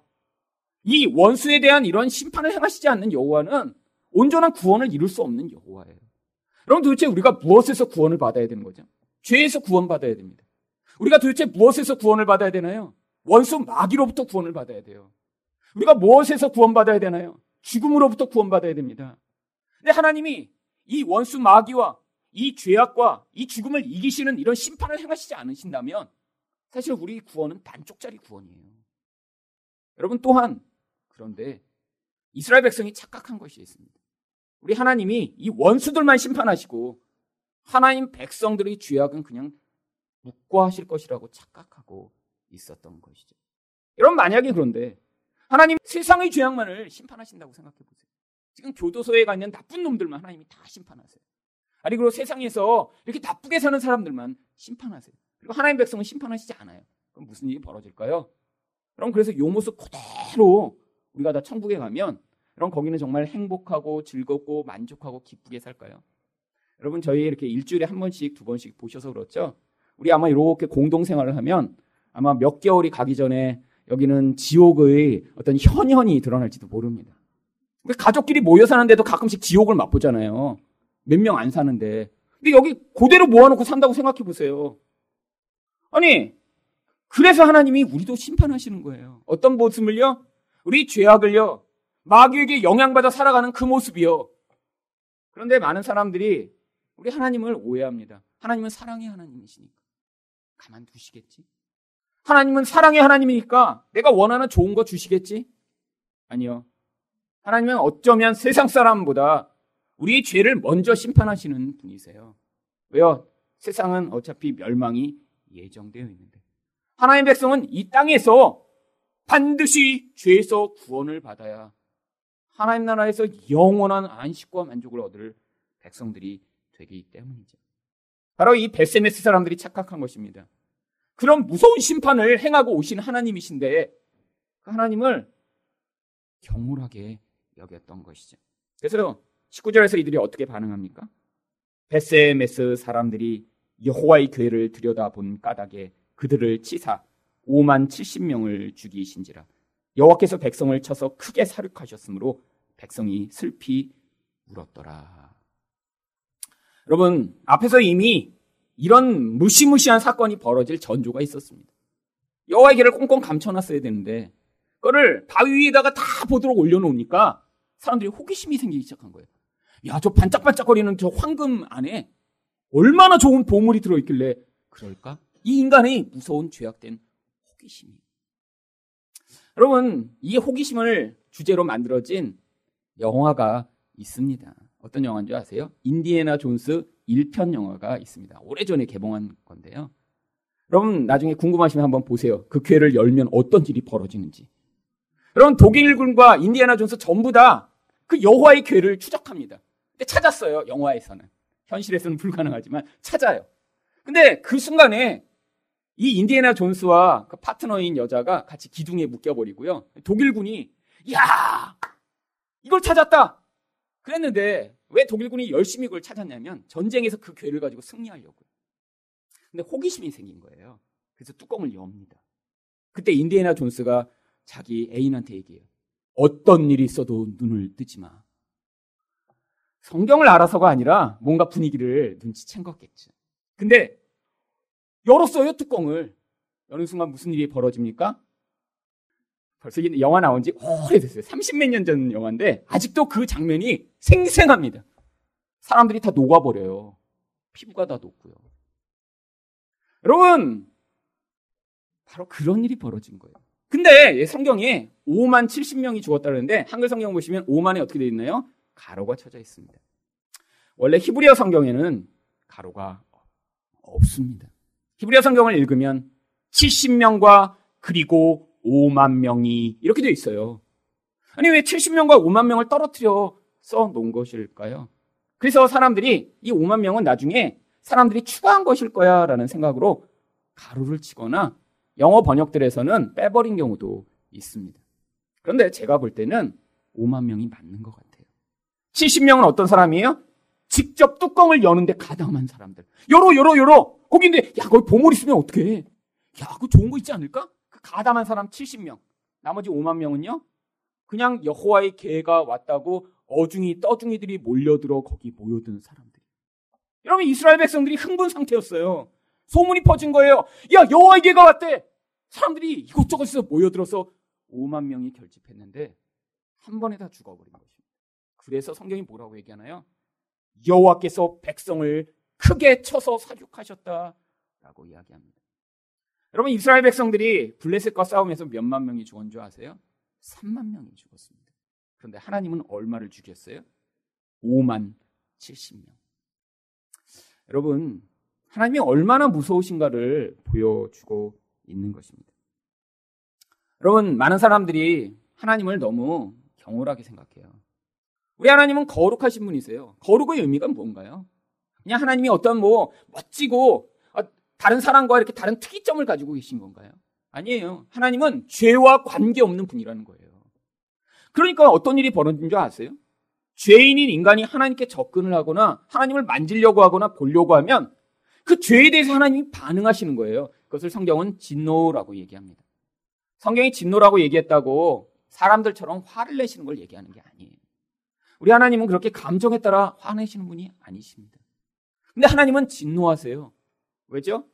이 원수에 대한 이런 심판을 행하시지 않는 여호와는 온전한 구원을 이룰 수 없는 여호와예요. 여러분 도대체 우리가 무엇에서 구원을 받아야 되는 거죠? 죄에서 구원받아야 됩니다. 우리가 도대체 무엇에서 구원을 받아야 되나요? 원수 마귀로부터 구원을 받아야 돼요. 우리가 무엇에서 구원받아야 되나요? 죽음으로부터 구원받아야 됩니다. 근데 하나님이 이 원수 마귀와 이 죄악과 이 죽음을 이기시는 이런 심판을 행하시지 않으신다면 사실 우리 구원은 반쪽짜리 구원이에요. 여러분 또한 그런데 이스라엘 백성이 착각한 것이 있습니다. 우리 하나님이 이 원수들만 심판하시고 하나님 백성들의 죄악은 그냥 묵과하실 것이라고 착각하고 있었던 것이죠. 여러분 만약에 그런데 하나님 세상의 죄악만을 심판하신다고 생각해 보세요. 지금 교도소에 가 있는 나쁜 놈들만 하나님이 다 심판하세요. 아니 그리고 세상에서 이렇게 나쁘게 사는 사람들만 심판하세요. 그리고 하나님 백성은 심판하시지 않아요. 그럼 무슨 일이 벌어질까요? 그럼 그래서 요 모습 그대로 우리가 다 천국에 가면 그럼 거기는 정말 행복하고 즐겁고 만족하고 기쁘게 살까요? 여러분 저희 이렇게 일주일에 한 번씩 두 번씩 보셔서 그렇죠. 우리 아마 이렇게 공동 생활을 하면 아마 몇 개월이 가기 전에 여기는 지옥의 어떤 현현이 드러날지도 모릅니다. 가족끼리 모여 사는데도 가끔씩 지옥을 맛보잖아요. 몇 명 안 사는데. 근데 여기 그대로 모아놓고 산다고 생각해 보세요. 아니, 그래서 하나님이 우리도 심판하시는 거예요. 어떤 모습을요? 우리 죄악을요. 마귀에게 영향받아 살아가는 그 모습이요. 그런데 많은 사람들이 우리 하나님을 오해합니다. 하나님은 사랑의 하나님이시니까. 가만두시겠지? 하나님은 사랑의 하나님이니까 내가 원하는 좋은 거 주시겠지? 아니요. 하나님은 어쩌면 세상 사람보다 우리의 죄를 먼저 심판하시는 분이세요. 왜요? 세상은 어차피 멸망이 예정되어 있는데. 하나님의 백성은 이 땅에서 반드시 죄에서 구원을 받아야 하나님 나라에서 영원한 안식과 만족을 얻을 백성들이 되기 때문이죠. 바로 이 베세메스 사람들이 착각한 것입니다. 그런 무서운 심판을 행하고 오신 하나님이신데 그 하나님을 경홀하게 여겼던 것이죠. 그래서 19절에서 이들이 어떻게 반응합니까? 베세메스 사람들이 여호와의 교회를 들여다본 까닭에 그들을 치사 5만 70명을 죽이신지라 여호와께서 백성을 쳐서 크게 사륙하셨으므로 백성이 슬피 울었더라. 여러분 앞에서 이미 이런 무시무시한 사건이 벌어질 전조가 있었습니다. 여호와의 길을 꽁꽁 감춰놨어야 되는데 그거를 바위 위에다가 다 보도록 올려놓으니까 사람들이 호기심이 생기기 시작한 거예요. 야, 저 반짝반짝거리는 저 황금 안에 얼마나 좋은 보물이 들어있길래 그럴까? 이 인간의 무서운 죄악된 호기심이. 여러분, 이 호기심을 주제로 만들어진 영화가 있습니다. 어떤 영화인 줄 아세요? 인디애나 존스 1편 영화가 있습니다. 오래전에 개봉한 건데요. 여러분 나중에 궁금하시면 한번 보세요. 그 괴를 열면 어떤 일이 벌어지는지. 여러분 독일군과 인디애나 존스 전부 다 그 여호와의 괴를 추적합니다. 근데 찾았어요. 영화에서는. 현실에서는 불가능하지만 찾아요. 근데 그 순간에 이 인디애나 존스와 그 파트너인 여자가 같이 기둥에 묶여버리고요. 독일군이 야 이걸 찾았다. 그랬는데 왜 독일군이 열심히 그걸 찾았냐면 전쟁에서 그 괴를 가지고 승리하려고요. 근데 호기심이 생긴 거예요. 그래서 뚜껑을 엽니다. 그때 인디애나 존스가 자기 애인한테 얘기해요. 어떤 일이 있어도 눈을 뜨지 마. 성경을 알아서가 아니라 뭔가 분위기를 눈치챈 거겠죠. 근데 열었어요, 뚜껑을. 여는 순간 무슨 일이 벌어집니까? 벌써 이 영화 나온 지 오래됐어요. 30몇 년 전 영화인데 아직도 그 장면이 생생합니다. 사람들이 다 녹아버려요. 피부가 다 녹고요. 여러분, 바로 그런 일이 벌어진 거예요. 근데 성경에 5만 70명이 죽었다는데 한글 성경 보시면 5만에 어떻게 되어 있나요? 가로가 쳐져 있습니다. 원래 히브리어 성경에는 가로가 없습니다. 히브리어 성경을 읽으면 70명과 그리고 5만 명이 이렇게 되어 있어요. 아니 왜 70명과 5만 명을 떨어뜨려 써 놓은 것일까요? 그래서 사람들이 이 5만 명은 나중에 사람들이 추가한 것일 거야라는 생각으로 가로를 치거나 영어 번역들에서는 빼버린 경우도 있습니다. 그런데 제가 볼 때는 5만 명이 맞는 것 같아요. 70명은 어떤 사람이에요? 직접 뚜껑을 여는데 가담한 사람들. 열어, 열어, 열어! 거기인데, 야, 거기 보물 있으면 어떡해. 야, 그거 좋은 거 있지 않을까? 그 가담한 사람 70명. 나머지 5만 명은요? 그냥 여호와의 계가 왔다고 어중이, 떠중이들이 몰려들어 거기 모여드는 사람들. 여러분, 이스라엘 백성들이 흥분 상태였어요. 소문이 퍼진 거예요. 야, 여호와의 계가 왔대! 사람들이 이곳저곳에서 모여들어서 5만 명이 결집했는데, 한 번에 다 죽어버린 것입니다. 그래서 성경이 뭐라고 얘기하나요? 여호와께서 백성을 크게 쳐서 사육하셨다라고 이야기합니다. 여러분 이스라엘 백성들이 블레셋과 싸움에서 몇만 명이 죽은 줄 아세요? 3만 명이 죽었습니다. 그런데 하나님은 얼마를 죽였어요? 5만 70명. 여러분 하나님이 얼마나 무서우신가를 보여주고 있는 것입니다. 여러분 많은 사람들이 하나님을 너무 경홀하게 생각해요. 우리 하나님은 거룩하신 분이세요. 거룩의 의미가 뭔가요? 그냥 하나님이 어떤 뭐 멋지고 어, 다른 사람과 이렇게 다른 특이점을 가지고 계신 건가요? 아니에요. 하나님은 죄와 관계없는 분이라는 거예요. 그러니까 어떤 일이 벌어진 줄 아세요? 죄인인 인간이 하나님께 접근을 하거나 하나님을 만지려고 하거나 보려고 하면 그 죄에 대해서 하나님이 반응하시는 거예요. 그것을 성경은 진노라고 얘기합니다. 성경이 진노라고 얘기했다고 사람들처럼 화를 내시는 걸 얘기하는 게 아니에요. 우리 하나님은 그렇게 감정에 따라 화내시는 분이 아니십니다. 근데 하나님은 진노하세요. 왜죠?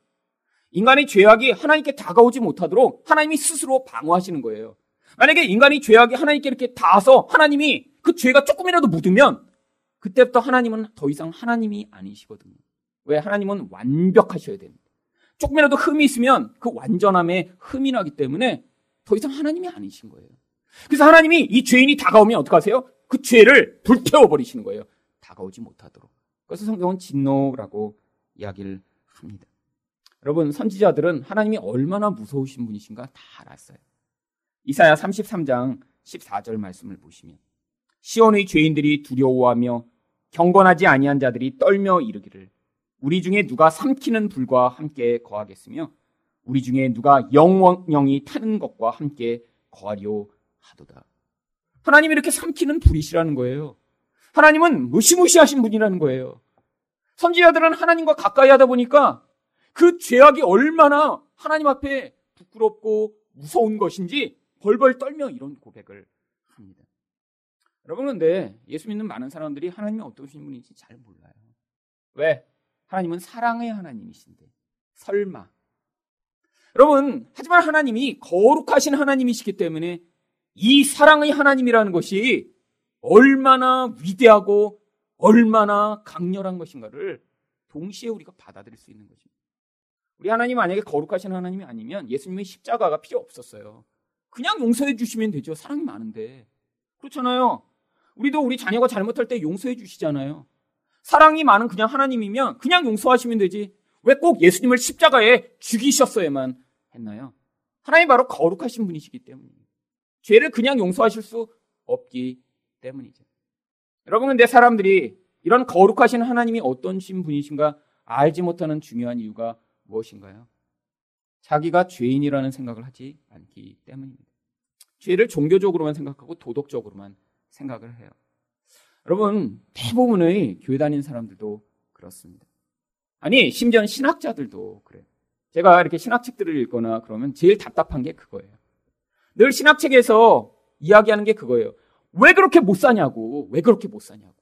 인간의 죄악이 하나님께 다가오지 못하도록 하나님이 스스로 방어하시는 거예요. 만약에 인간이 죄악이 하나님께 이렇게 닿아서 하나님이 그 죄가 조금이라도 묻으면 그때부터 하나님은 더 이상 하나님이 아니시거든요. 왜? 하나님은 완벽하셔야 됩니다. 조금이라도 흠이 있으면 그 완전함에 흠이 나기 때문에 더 이상 하나님이 아니신 거예요. 그래서 하나님이 이 죄인이 다가오면 어떡하세요? 그 죄를 불태워 버리시는 거예요. 다가오지 못하도록. 그래서 성경은 진노라고 이야기를 합니다. 여러분 선지자들은 하나님이 얼마나 무서우신 분이신가 다 알았어요. 이사야 33장 14절 말씀을 보시면 시온의 죄인들이 두려워하며 경건하지 아니한 자들이 떨며 이르기를 우리 중에 누가 삼키는 불과 함께 거하겠으며 우리 중에 누가 영원영이 타는 것과 함께 거하려 하도다. 하나님이 이렇게 삼키는 불이시라는 거예요. 하나님은 무시무시하신 분이라는 거예요. 선지자들은 하나님과 가까이 하다 보니까 그 죄악이 얼마나 하나님 앞에 부끄럽고 무서운 것인지 벌벌 떨며 이런 고백을 합니다. 여러분 그런데 예수 믿는 많은 사람들이 하나님이 어떠신 분인지 잘 몰라요. 왜? 하나님은 사랑의 하나님이신데 설마 여러분 하지만 하나님이 거룩하신 하나님이시기 때문에 이 사랑의 하나님이라는 것이 얼마나 위대하고 얼마나 강렬한 것인가를 동시에 우리가 받아들일 수 있는 것입니다. 우리 하나님 만약에 거룩하신 하나님이 아니면 예수님의 십자가가 필요 없었어요. 그냥 용서해 주시면 되죠. 사랑이 많은데. 그렇잖아요. 우리도 우리 자녀가 잘못할 때 용서해 주시잖아요. 사랑이 많은 그냥 하나님이면 그냥 용서하시면 되지. 왜 꼭 예수님을 십자가에 죽이셨어야만 했나요? 하나님 바로 거룩하신 분이시기 때문입니다. 죄를 그냥 용서하실 수 없기 때문이죠. 여러분, 근데 사람들이 이런 거룩하신 하나님이 어떤 분이신가 알지 못하는 중요한 이유가 무엇인가요? 자기가 죄인이라는 생각을 하지 않기 때문입니다. 죄를 종교적으로만 생각하고 도덕적으로만 생각을 해요. 여러분, 대부분의 교회 다니는 사람들도 그렇습니다. 아니, 심지어 신학자들도 그래요. 제가 이렇게 신학책들을 읽거나 그러면 제일 답답한 게 그거예요. 늘 신학책에서 이야기하는 게 그거예요. 왜 그렇게 못 사냐고. 왜 그렇게 못 사냐고.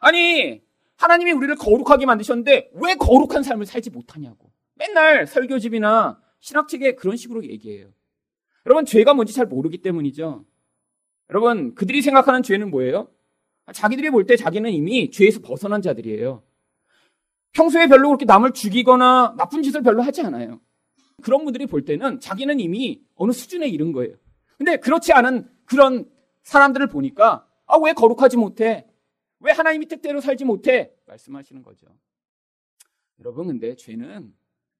아니, 하나님이 우리를 거룩하게 만드셨는데 왜 거룩한 삶을 살지 못하냐고. 맨날 설교집이나 신학책에 그런 식으로 얘기해요. 여러분, 죄가 뭔지 잘 모르기 때문이죠. 여러분, 그들이 생각하는 죄는 뭐예요? 자기들이 볼 때 자기는 이미 죄에서 벗어난 자들이에요. 평소에 별로 그렇게 남을 죽이거나 나쁜 짓을 별로 하지 않아요. 그런 분들이 볼 때는 자기는 이미 어느 수준에 이른 거예요. 근데 그렇지 않은 그런 사람들을 보니까 아, 왜 거룩하지 못해? 왜 하나님이 뜻대로 살지 못해? 말씀하시는 거죠. 여러분, 근데 죄는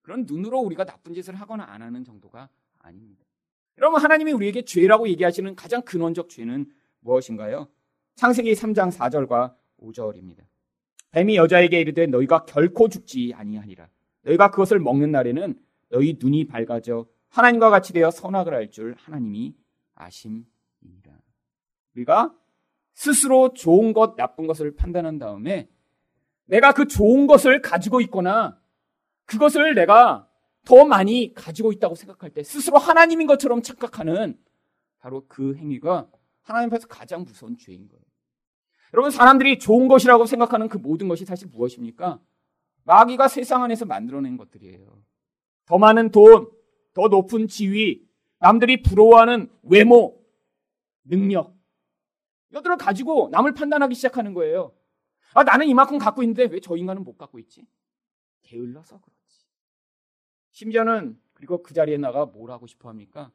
그런 눈으로 우리가 나쁜 짓을 하거나 안 하는 정도가 아닙니다. 여러분, 하나님이 우리에게 죄라고 얘기하시는 가장 근원적 죄는 무엇인가요? 창세기 3장 4절과 5절입니다. 뱀이 여자에게 이르되 너희가 결코 죽지 아니하리라. 너희가 그것을 먹는 날에는 너희 눈이 밝아져 하나님과 같이 되어 선악을 알 줄 하나님이 아심이니라. 우리가 스스로 좋은 것, 나쁜 것을 판단한 다음에 내가 그 좋은 것을 가지고 있거나 그것을 내가 더 많이 가지고 있다고 생각할 때 스스로 하나님인 것처럼 착각하는 바로 그 행위가 하나님 앞에서 가장 무서운 죄인 거예요. 여러분, 사람들이 좋은 것이라고 생각하는 그 모든 것이 사실 무엇입니까? 마귀가 세상 안에서 만들어낸 것들이에요. 더 많은 돈, 더 높은 지위, 남들이 부러워하는 외모, 능력. 이것들을 가지고 남을 판단하기 시작하는 거예요. 아, 나는 이만큼 갖고 있는데 왜 저 인간은 못 갖고 있지? 게을러서 그렇지. 심지어는 그리고 그 자리에 나가 뭘 하고 싶어 합니까?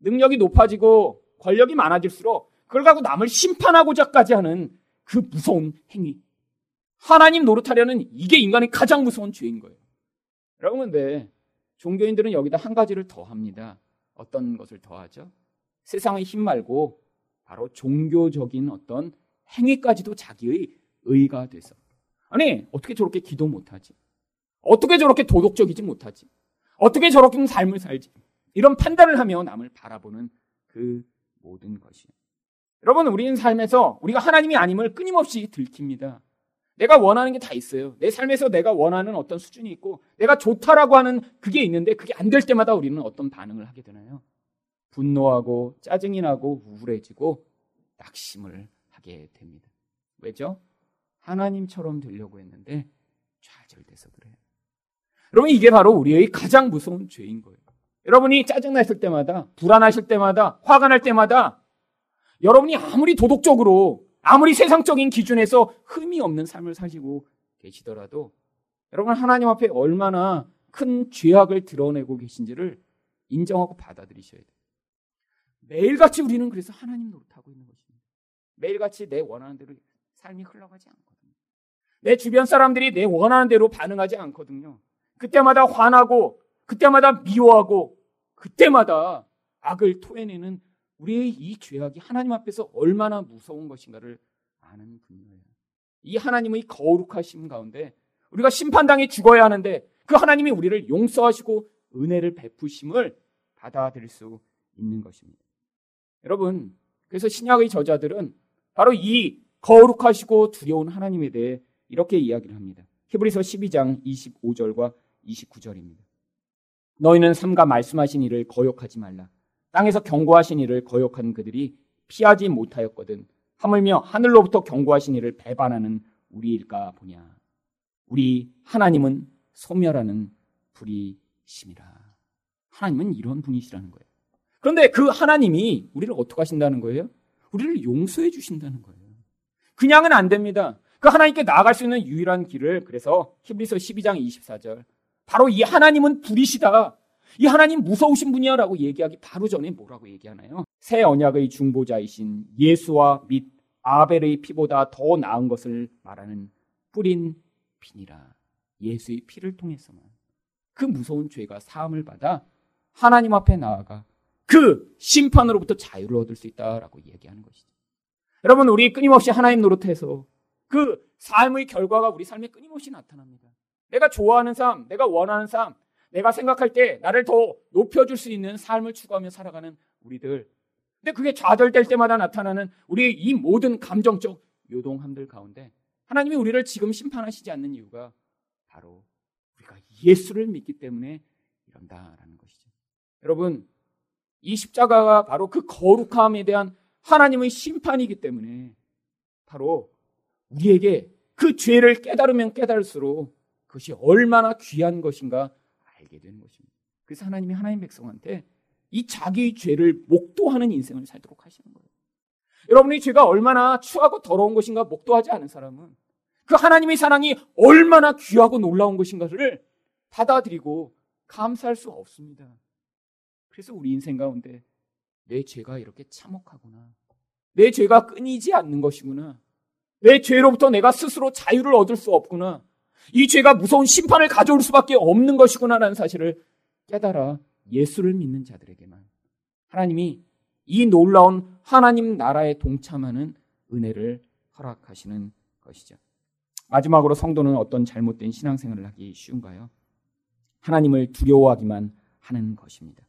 능력이 높아지고 권력이 많아질수록 그걸 갖고 남을 심판하고자까지 하는 그 무서운 행위. 하나님 노릇하려는 이게 인간의 가장 무서운 죄인 거예요. 여러분, 근데 종교인들은 여기다 한 가지를 더 합니다. 어떤 것을 더 하죠? 세상의 힘 말고 바로 종교적인 어떤 행위까지도 자기의 의가 돼서. 아니, 어떻게 저렇게 기도 못하지? 어떻게 저렇게 도덕적이지 못하지? 어떻게 저렇게 삶을 살지? 이런 판단을 하며 남을 바라보는 그 모든 것이. 여러분, 우리는 삶에서 우리가 하나님이 아님을 끊임없이 들킵니다. 내가 원하는 게 다 있어요. 내 삶에서 내가 원하는 어떤 수준이 있고, 내가 좋다라고 하는 그게 있는데, 그게 안 될 때마다 우리는 어떤 반응을 하게 되나요? 분노하고, 짜증이 나고, 우울해지고, 낙심을 하게 됩니다. 왜죠? 하나님처럼 되려고 했는데, 좌절돼서 그래요. 여러분, 이게 바로 우리의 가장 무서운 죄인 거예요. 여러분이 짜증났을 때마다, 불안하실 때마다, 화가 날 때마다, 여러분이 아무리 도덕적으로, 아무리 세상적인 기준에서 흠이 없는 삶을 사시고 계시더라도, 여러분 하나님 앞에 얼마나 큰 죄악을 드러내고 계신지를 인정하고 받아들이셔야 돼요. 매일같이 우리는 그래서 하나님 노릇하고 있는 것입니다. 매일같이 내 원하는 대로 삶이 흘러가지 않거든요. 내 주변 사람들이 내 원하는 대로 반응하지 않거든요. 그때마다 화나고, 그때마다 미워하고, 그때마다 악을 토해내는 우리의 이 죄악이 하나님 앞에서 얼마나 무서운 것인가를 아는 분이에요. 이 하나님의 거룩하심 가운데 우리가 심판당해 죽어야 하는데 그 하나님이 우리를 용서하시고 은혜를 베푸심을 받아들일 수 있는 것입니다. 여러분, 그래서 신약의 저자들은 바로 이 거룩하시고 두려운 하나님에 대해 이렇게 이야기를 합니다. 히브리서 12장 25절과 29절입니다. 너희는 삼가 말씀하신 일을 거역하지 말라. 땅에서 경고하신 이를 거역한 그들이 피하지 못하였거든. 하물며 하늘로부터 경고하신 이를 배반하는 우리일까 보냐. 우리 하나님은 소멸하는 불이심이라. 하나님은 이런 분이시라는 거예요. 그런데 그 하나님이 우리를 어떻게 하신다는 거예요? 우리를 용서해 주신다는 거예요. 그냥은 안 됩니다. 그 하나님께 나아갈 수 있는 유일한 길을 그래서 히브리서 12장 24절 바로 이 하나님은 불이시다. 이 하나님 무서우신 분이야라고 얘기하기 바로 전에 뭐라고 얘기하나요? 새 언약의 중보자이신 예수와 및 아벨의 피보다 더 나은 것을 말하는 뿌린 피니라. 예수의 피를 통해서만 그 무서운 죄가 사함을 받아 하나님 앞에 나아가 그 심판으로부터 자유를 얻을 수 있다라고 얘기하는 것이죠. 여러분, 우리 끊임없이 하나님 노릇해서 그 삶의 결과가 우리 삶에 끊임없이 나타납니다. 내가 좋아하는 삶, 내가 원하는 삶, 내가 생각할 때 나를 더 높여줄 수 있는 삶을 추구하며 살아가는 우리들. 근데 그게 좌절될 때마다 나타나는 우리의 이 모든 감정적 요동함들 가운데 하나님이 우리를 지금 심판하시지 않는 이유가 바로 우리가 예수를 믿기 때문에 이런다라는 것이죠. 여러분, 이 십자가가 바로 그 거룩함에 대한 하나님의 심판이기 때문에 바로 우리에게 그 죄를 깨달으면 깨달을수록 그것이 얼마나 귀한 것인가 알게 되는 것입니다. 그래서 하나님이 하나님 백성한테 이 자기의 죄를 목도하는 인생을 살도록 하시는 거예요. 여러분의 죄가 얼마나 추하고 더러운 것인가 목도하지 않은 사람은 그 하나님의 사랑이 얼마나 귀하고 놀라운 것인가를 받아들이고 감사할 수 없습니다. 그래서 우리 인생 가운데 내 죄가 이렇게 참혹하구나. 내 죄가 끊이지 않는 것이구나. 내 죄로부터 내가 스스로 자유를 얻을 수 없구나. 이 죄가 무서운 심판을 가져올 수밖에 없는 것이구나라는 사실을 깨달아 예수를 믿는 자들에게만 하나님이 이 놀라운 하나님 나라에 동참하는 은혜를 허락하시는 것이죠. 마지막으로 성도는 어떤 잘못된 신앙생활을 하기 쉬운가요? 하나님을 두려워하기만 하는 것입니다.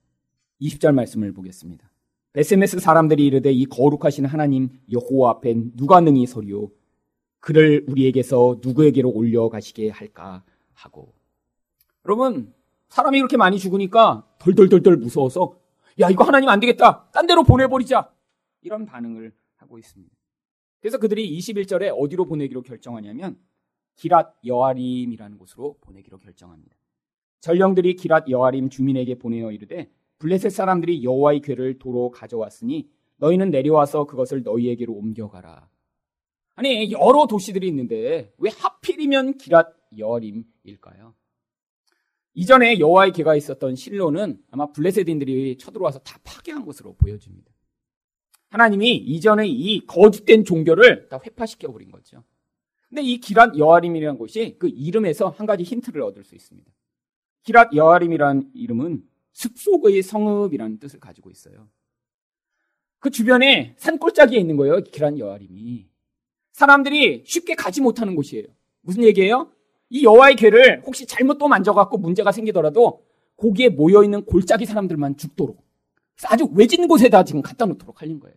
20절 말씀을 보겠습니다. 베세메스 사람들이 이르되 이 거룩하신 하나님 여호와 앞에 누가 능히 서리오 그를 우리에게서 누구에게로 올려가시게 할까 하고 여러분 사람이 이렇게 많이 죽으니까 덜덜덜덜 무서워서 야 이거 하나님 안 되겠다 딴 데로 보내버리자 이런 반응을 하고 있습니다. 그래서 그들이 21절에 어디로 보내기로 결정하냐면 기랏 여아림이라는 곳으로 보내기로 결정합니다. 전령들이 기랏 여아림 주민에게 보내어 이르되 블레셋 사람들이 여호와의 궤를 도로 가져왔으니 너희는 내려와서 그것을 너희에게로 옮겨가라. 아니 여러 도시들이 있는데 왜 하필이면 기랏 여아림일까요? 이전에 여호와의 궤가 있었던 실로는 아마 블레셋인들이 쳐들어와서 다 파괴한 것으로 보여집니다. 하나님이 이전에 이 거짓된 종교를 다 회파시켜 버린 거죠. 근데 이 기랏 여아림이라는 곳이 그 이름에서 한 가지 힌트를 얻을 수 있습니다. 기랏 여아림이라는 이름은 숲속의 성읍이라는 뜻을 가지고 있어요. 그 주변에 산골짜기에 있는 거예요. 기란 여아림이. 사람들이 쉽게 가지 못하는 곳이에요. 무슨 얘기예요? 이 여호와의 궤를 혹시 잘못 또 만져갖고 문제가 생기더라도 거기에 모여있는 골짜기 사람들만 죽도록 아주 외진 곳에다 지금 갖다 놓도록 할린 거예요.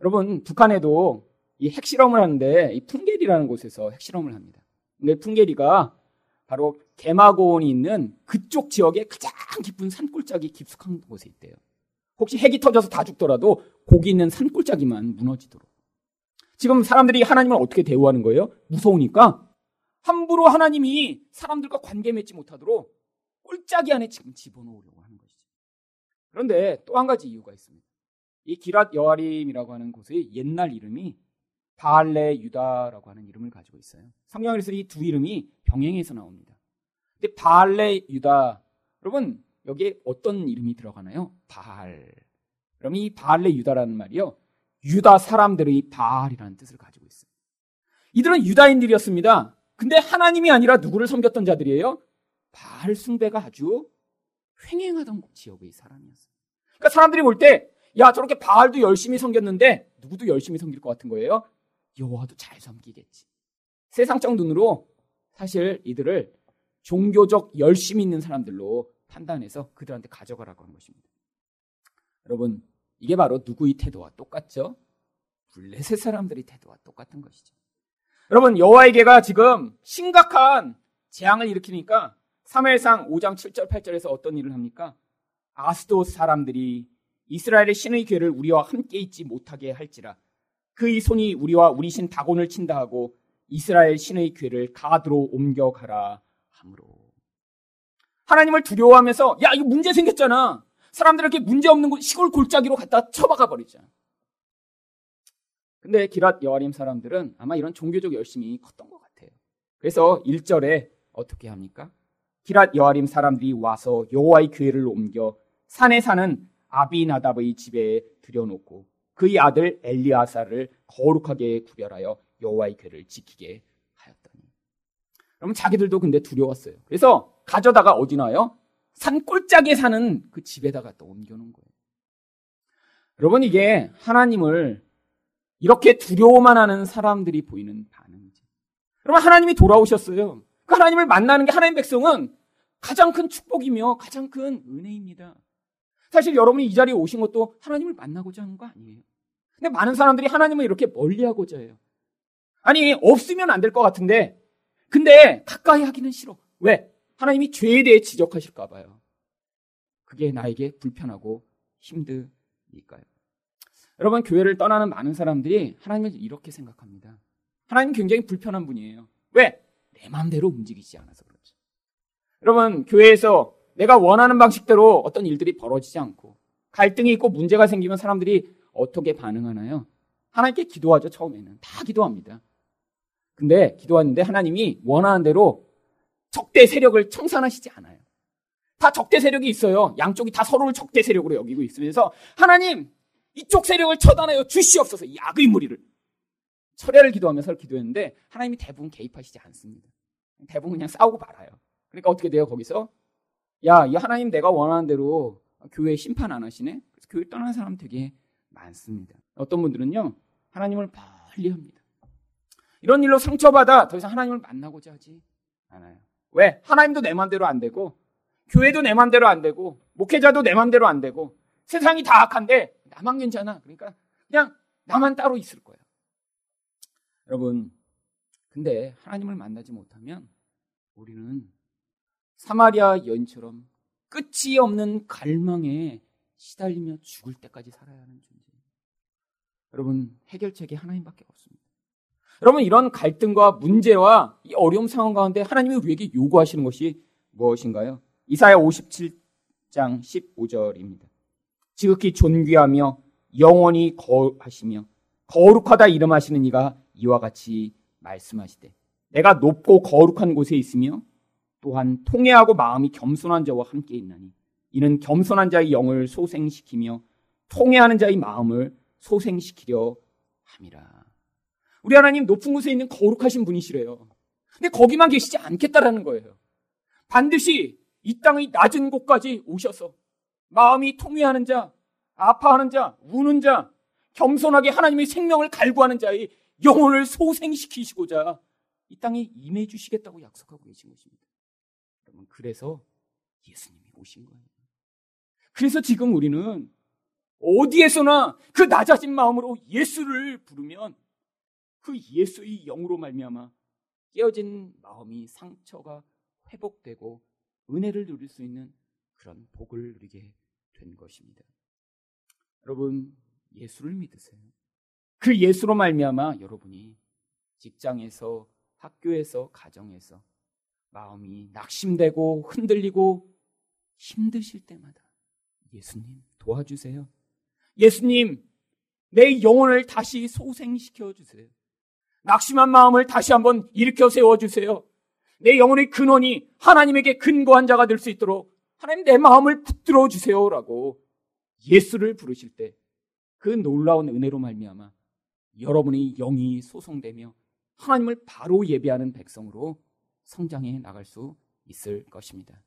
여러분, 북한에도 이 핵실험을 하는데 이 풍계리라는 곳에서 핵실험을 합니다. 근데 풍계리가 바로 개마고원이 있는 그쪽 지역의 가장 깊은 산골짜기 깊숙한 곳에 있대요. 혹시 핵이 터져서 다 죽더라도 거기 있는 산골짜기만 무너지도록. 지금 사람들이 하나님을 어떻게 대우하는 거예요? 무서우니까 함부로 하나님이 사람들과 관계 맺지 못하도록 꼴짜기 안에 지금 집어넣으려고 하는 것이죠. 그런데 또 한 가지 이유가 있습니다. 이 기랏 여아림이라고 하는 곳의 옛날 이름이 바알레 유다라고 하는 이름을 가지고 있어요. 성경에서 이 두 이름이 병행해서 나옵니다. 근데 바알레 유다 여러분 여기에 어떤 이름이 들어가나요? 바알. 그럼 이 바알레 유다라는 말이요. 유다 사람들의 바알이라는 뜻을 가지고 있어요. 이들은 유다인들이었습니다. 근데 하나님이 아니라 누구를 섬겼던 자들이에요? 바알 숭배가 아주 횡행하던 지역의 사람이었어요. 그러니까 사람들이 볼 때, 야, 저렇게 바알도 열심히 섬겼는데, 누구도 열심히 섬길 것 같은 거예요? 여호와도 잘 섬기겠지. 세상적 눈으로 사실 이들을 종교적 열심히 있는 사람들로 판단해서 그들한테 가져가라고 하는 것입니다. 여러분, 이게 바로 누구의 태도와 똑같죠? 블레셋 사람들의 태도와 똑같은 것이죠. 여러분, 여호와에게가 지금 심각한 재앙을 일으키니까 3회상 5장 7절 8절에서 어떤 일을 합니까? 아스도 사람들이 이스라엘의 신의 괴를 우리와 함께 있지 못하게 할지라 그의 손이 우리와 우리 신 다곤을 친다 하고 이스라엘 신의 괴를 가드로 옮겨가라 함으로. 하나님을 두려워하면서 야 이거 문제 생겼잖아. 사람들에게 문제 없는 시골 골짜기로 갖다 처박아 버리자. 근데 기랏 여아림 사람들은 아마 이런 종교적 열심이 컸던 것 같아요. 그래서 1절에 어떻게 합니까? 기랏 여아림 사람들이 와서 여호와의 교회를 옮겨 산에 사는 아비나답의 집에 들여놓고 그의 아들 엘리아사를 거룩하게 구별하여 여호와의 궤를 지키게. 그러면 자기들도 근데 두려웠어요. 그래서 가져다가 어디 놔요? 산골짜기에 사는 그 집에다가 또 옮겨놓은 거예요. 여러분 이게 하나님을 이렇게 두려워만 하는 사람들이 보이는 반응이죠. 여러분 하나님이 돌아오셨어요. 그 하나님을 만나는 게 하나님 백성은 가장 큰 축복이며 가장 큰 은혜입니다. 사실 여러분이 이 자리에 오신 것도 하나님을 만나고자 하는 거 아니에요. 근데 많은 사람들이 하나님을 이렇게 멀리하고자 해요. 아니, 없으면 안 될 것 같은데, 근데 가까이 하기는 싫어. 왜? 하나님이 죄에 대해 지적하실까 봐요. 그게 나에게 불편하고 힘드니까요. 여러분, 교회를 떠나는 많은 사람들이 하나님을 이렇게 생각합니다. 하나님 굉장히 불편한 분이에요. 왜? 내 마음대로 움직이지 않아서 그렇죠. 여러분, 교회에서 내가 원하는 방식대로 어떤 일들이 벌어지지 않고 갈등이 있고 문제가 생기면 사람들이 어떻게 반응하나요? 하나님께 기도하죠, 처음에는. 다 기도합니다. 근데 기도하는데 하나님이 원하는 대로 적대 세력을 청산하시지 않아요. 다 적대 세력이 있어요. 양쪽이 다 서로를 적대 세력으로 여기고 있으면서 하나님 이쪽 세력을 처단하여 주시옵소서 이 악의 무리를 철회를 기도하면서 기도했는데 하나님이 대부분 개입하시지 않습니다. 대부분 그냥 싸우고 말아요. 그러니까 어떻게 돼요 거기서? 야, 이 하나님 내가 원하는 대로 교회 심판 안 하시네? 그래서 교회 떠나는 사람 되게 많습니다. 어떤 분들은요 하나님을 멀리 합니다. 이런 일로 상처받아 더 이상 하나님을 만나고자 하지 않아요. 왜? 하나님도 내 맘대로 안 되고 교회도 내 맘대로 안 되고 목회자도 내 맘대로 안 되고 세상이 다 악한데 나만 괜찮아. 그러니까 그냥 나만 따로 있을 거예요. 여러분, 근데 하나님을 만나지 못하면 우리는 사마리아 여인처럼 끝이 없는 갈망에 시달리며 죽을 때까지 살아야 하는 존재예요. 여러분, 해결책이 하나님밖에 없습니다. 여러분, 이런 갈등과 문제와 이 어려움 상황 가운데 하나님이 우리에게 요구하시는 것이 무엇인가요? 이사야 57장 15절입니다. 지극히 존귀하며 영원히 거하시며 거룩하다 이름하시는 이가 이와 같이 말씀하시되 내가 높고 거룩한 곳에 있으며 또한 통해하고 마음이 겸손한 자와 함께 있나니 이는 겸손한 자의 영을 소생시키며 통해하는 자의 마음을 소생시키려 함이라. 우리 하나님 높은 곳에 있는 거룩하신 분이시래요. 근데 거기만 계시지 않겠다라는 거예요. 반드시 이 땅의 낮은 곳까지 오셔서 마음이 통회하는 자, 아파하는 자, 우는 자, 겸손하게 하나님의 생명을 갈구하는 자의 영혼을 소생시키시고자 이 땅에 임해 주시겠다고 약속하고 계신 것입니다. 여러분, 그래서 예수님이 오신 거예요. 그래서 지금 우리는 어디에서나 그 낮아진 마음으로 예수를 부르면 그 예수의 영으로 말미암아 깨어진 마음이 상처가 회복되고 은혜를 누릴 수 있는 그런 복을 누리게 된 것입니다. 여러분 예수를 믿으세요. 그 예수로 말미암아 여러분이 직장에서 학교에서 가정에서 마음이 낙심되고 흔들리고 힘드실 때마다 예수님 도와주세요. 예수님 내 영혼을 다시 소생시켜 주세요. 낙심한 마음을 다시 한번 일으켜 세워 주세요. 내 영혼의 근원이 하나님에게 근거한 자가 될 수 있도록 하나님 내 마음을 붙들어 주세요라고 예수를 부르실 때 그 놀라운 은혜로 말미암아 여러분의 영이 소송되며 하나님을 바로 예배하는 백성으로 성장해 나갈 수 있을 것입니다.